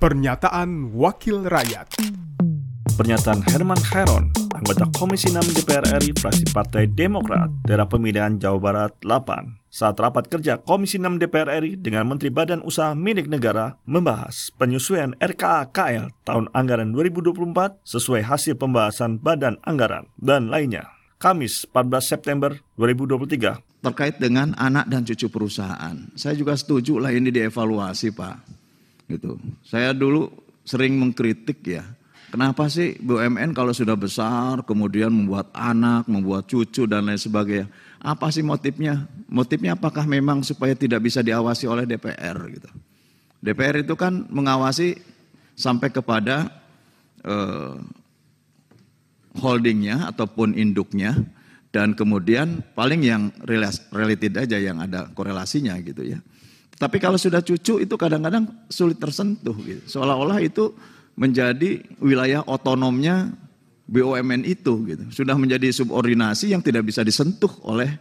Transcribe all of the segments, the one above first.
Pernyataan Wakil Rakyat Pernyataan Herman Khairon, anggota Komisi 6 DPR RI fraksi Partai Demokrat, daerah pemilihan Jawa Barat 8, saat rapat kerja Komisi 6 DPR RI dengan Menteri Badan Usaha Milik Negara membahas penyusuan RKA KL tahun anggaran 2024 sesuai hasil pembahasan Badan Anggaran dan lainnya. Kamis 14 September 2023 terkait dengan anak dan cucu perusahaan. Saya juga setuju lah ini dievaluasi Pak. Gitu. Saya dulu sering mengkritik ya. Kenapa sih BUMN kalau sudah besar kemudian membuat anak, membuat cucu dan lain sebagainya. Apa sih motifnya? Motifnya apakah memang supaya tidak bisa diawasi oleh DPR gitu. DPR itu kan mengawasi sampai kepada eh, holdingnya ataupun induknya dan kemudian paling yang related aja yang ada korelasinya gitu ya. Tapi kalau sudah cucu itu kadang-kadang sulit tersentuh gitu. Seolah-olah itu menjadi wilayah otonomnya BUMN itu gitu. Sudah menjadi subordinasi yang tidak bisa disentuh oleh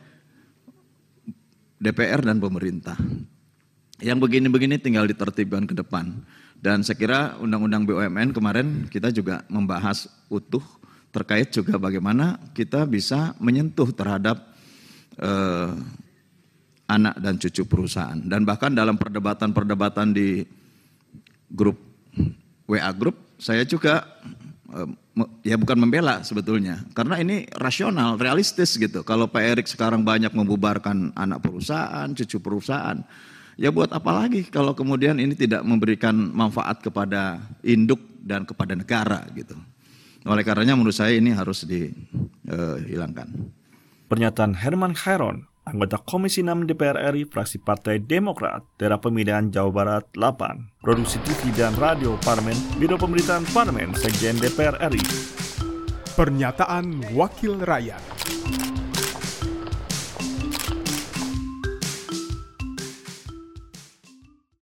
DPR dan pemerintah. Yang begini-begini tinggal ditertibkan ke depan. Dan saya kira undang-undang BUMN kemarin kita juga membahas utuh terkait juga bagaimana kita bisa menyentuh terhadap eh, anak dan cucu perusahaan. Dan bahkan dalam perdebatan-perdebatan di grup WA grup saya juga eh, ya bukan membela sebetulnya. Karena ini rasional realistis gitu. Kalau Pak Erik sekarang banyak membubarkan anak perusahaan cucu perusahaan ya buat apa lagi kalau kemudian ini tidak memberikan manfaat kepada induk dan kepada negara gitu. Oleh karenanya menurut saya ini harus dihilangkan. Pernyataan Herman Khairon, anggota Komisi 6 DPR RI fraksi Partai Demokrat, daerah pemilihan Jawa Barat 8, produksi TV dan radio Parlemen, Biro Pemberitaan Parlemen, Sekjen DPR RI. Pernyataan Wakil Rakyat.